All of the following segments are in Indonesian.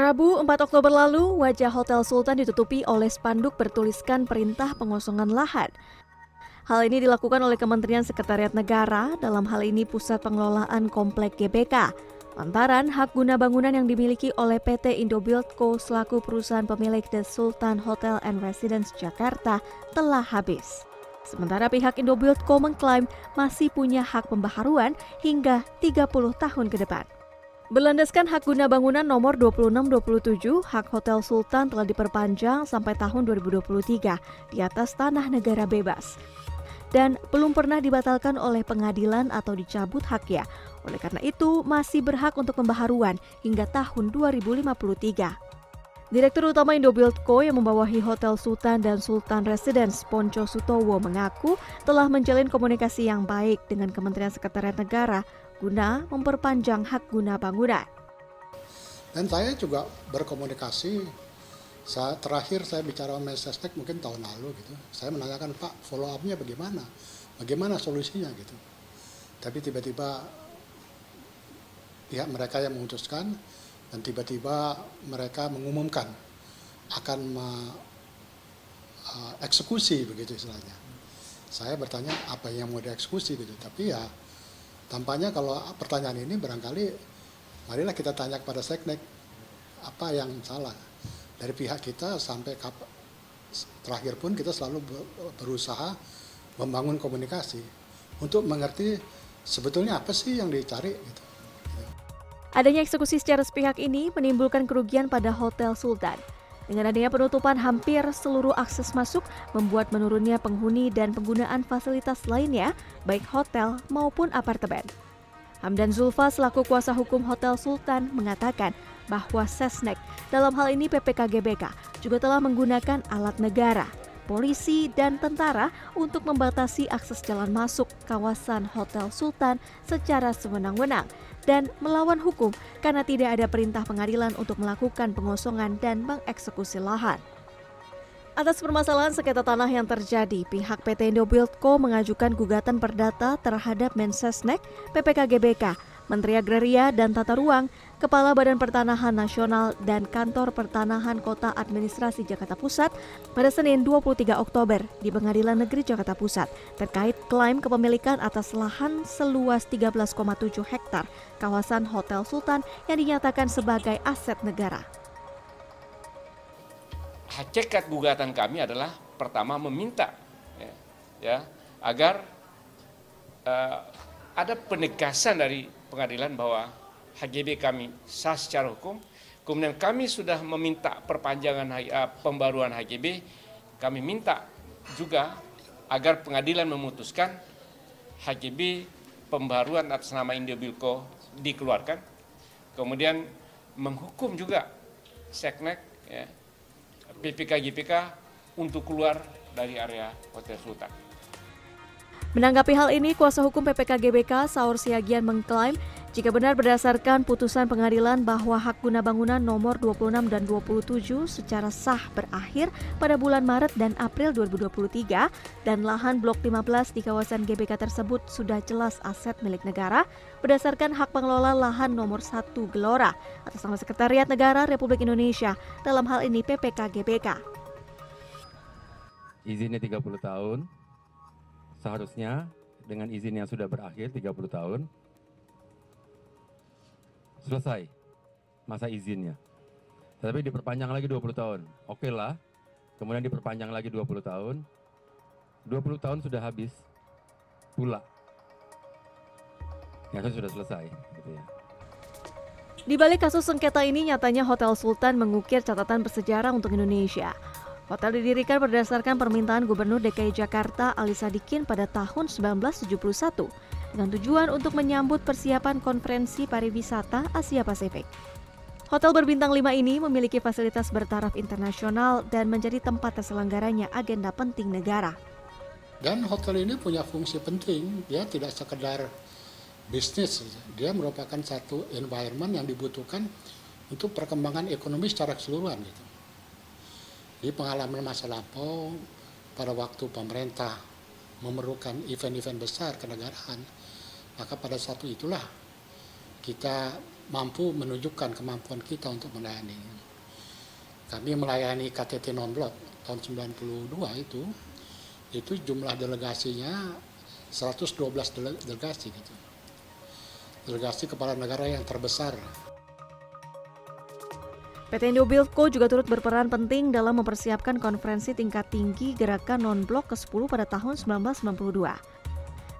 Rabu 4 Oktober lalu, wajah Hotel Sultan ditutupi oleh spanduk bertuliskan perintah pengosongan lahan. Hal ini dilakukan oleh Kementerian Sekretariat Negara dalam hal ini Pusat Pengelolaan Komplek GBK. Lantaran hak guna bangunan yang dimiliki oleh PT Indobuild Co selaku perusahaan pemilik The Sultan Hotel and Residence Jakarta telah habis. Sementara pihak Indobuild Co mengklaim masih punya hak pembaharuan hingga 30 tahun ke depan. Berlandaskan hak guna bangunan nomor 2627, hak Hotel Sultan telah diperpanjang sampai tahun 2023 di atas tanah negara bebas. Dan belum pernah dibatalkan oleh pengadilan atau dicabut haknya. Oleh karena itu, masih berhak untuk pembaharuan hingga tahun 2053. Direktur Utama Indobuild Co yang membawahi Hotel Sultan dan Sultan Residence Ponco Sutowo mengaku telah menjalin komunikasi yang baik dengan Kementerian Sekretariat Negara guna memperpanjang hak guna bangunan. Dan saya juga berkomunikasi, saya, terakhir saya bicara sama Mensesnek mungkin tahun lalu gitu, saya menanyakan Pak follow up-nya bagaimana, bagaimana solusinya gitu. Tapi tiba-tiba pihak mereka yang memutuskan dan tiba-tiba mereka mengumumkan akan me, uh, eksekusi begitu istilahnya. Saya bertanya apa yang mau dieksekusi gitu, tapi ya Tampaknya kalau pertanyaan ini barangkali marilah kita tanya kepada Seknek apa yang salah. Dari pihak kita sampai terakhir pun kita selalu berusaha membangun komunikasi untuk mengerti sebetulnya apa sih yang dicari gitu. Adanya eksekusi secara sepihak ini menimbulkan kerugian pada Hotel Sultan. Dengan adanya penutupan hampir seluruh akses masuk membuat menurunnya penghuni dan penggunaan fasilitas lainnya, baik hotel maupun apartemen. Hamdan Zulfa selaku kuasa hukum Hotel Sultan mengatakan bahwa Sesnek dalam hal ini PPK GBK juga telah menggunakan alat negara, polisi dan tentara untuk membatasi akses jalan masuk kawasan Hotel Sultan secara sewenang-wenang dan melawan hukum karena tidak ada perintah pengadilan untuk melakukan pengosongan dan mengeksekusi lahan. Atas permasalahan sengketa tanah yang terjadi, pihak PT Indobuild Co mengajukan gugatan perdata terhadap Mensesnek, PPK GBK, Menteri Agraria dan Tata Ruang, Kepala Badan Pertanahan Nasional dan Kantor Pertanahan Kota Administrasi Jakarta Pusat pada Senin 23 Oktober di Pengadilan Negeri Jakarta Pusat terkait klaim kepemilikan atas lahan seluas 13,7 hektar kawasan Hotel Sultan yang dinyatakan sebagai aset negara. Hakikat gugatan kami adalah pertama meminta ya, ya agar uh, ada penegasan dari pengadilan bahwa HGB kami sah secara hukum. Kemudian kami sudah meminta perpanjangan uh, pembaruan HGB. Kami minta juga agar pengadilan memutuskan HGB pembaruan atas nama Indobilco dikeluarkan. Kemudian menghukum juga Seknek, ya, PPK GPK untuk keluar dari area Hotel Sultan. Menanggapi hal ini, kuasa hukum PPK GBK Saur Siagian mengklaim jika benar berdasarkan putusan pengadilan bahwa hak guna bangunan nomor 26 dan 27 secara sah berakhir pada bulan Maret dan April 2023 dan lahan blok 15 di kawasan GBK tersebut sudah jelas aset milik negara berdasarkan hak pengelola lahan nomor 1 Gelora atas nama Sekretariat Negara Republik Indonesia dalam hal ini PPK GBK. Izinnya 30 tahun, seharusnya dengan izin yang sudah berakhir 30 tahun, selesai masa izinnya. Tetapi diperpanjang lagi 20 tahun. Oke okay lah, kemudian diperpanjang lagi 20 tahun. 20 tahun sudah habis pula. Ya sudah selesai gitu ya. Di balik kasus sengketa ini nyatanya Hotel Sultan mengukir catatan bersejarah untuk Indonesia. Hotel didirikan berdasarkan permintaan Gubernur DKI Jakarta Ali Sadikin pada tahun 1971 dengan tujuan untuk menyambut persiapan konferensi pariwisata Asia Pasifik. Hotel berbintang 5 ini memiliki fasilitas bertaraf internasional dan menjadi tempat terselenggaranya agenda penting negara. Dan hotel ini punya fungsi penting, dia tidak sekedar bisnis, dia merupakan satu environment yang dibutuhkan untuk perkembangan ekonomi secara keseluruhan. Gitu. Di pengalaman masa lampau, pada waktu pemerintah memerlukan event-event besar kenegaraan, maka pada satu itulah kita mampu menunjukkan kemampuan kita untuk melayani. Kami melayani KTT non-blok tahun 92 itu, itu jumlah delegasinya 112 delegasi gitu. Delegasi kepala negara yang terbesar PT Indobuildco juga turut berperan penting dalam mempersiapkan konferensi tingkat tinggi gerakan non-blok ke-10 pada tahun 1992.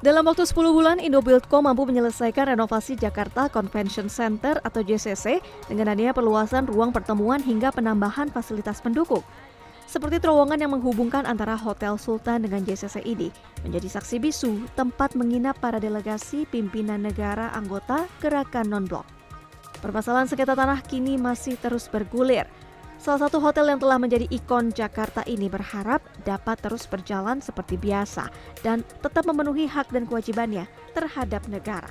Dalam waktu 10 bulan, Indobuildco mampu menyelesaikan renovasi Jakarta Convention Center atau JCC dengan adanya perluasan ruang pertemuan hingga penambahan fasilitas pendukung. Seperti terowongan yang menghubungkan antara Hotel Sultan dengan JCC ini menjadi saksi bisu tempat menginap para delegasi pimpinan negara anggota gerakan non-blok. Permasalahan sengketa tanah kini masih terus bergulir. Salah satu hotel yang telah menjadi ikon Jakarta ini berharap dapat terus berjalan seperti biasa dan tetap memenuhi hak dan kewajibannya terhadap negara.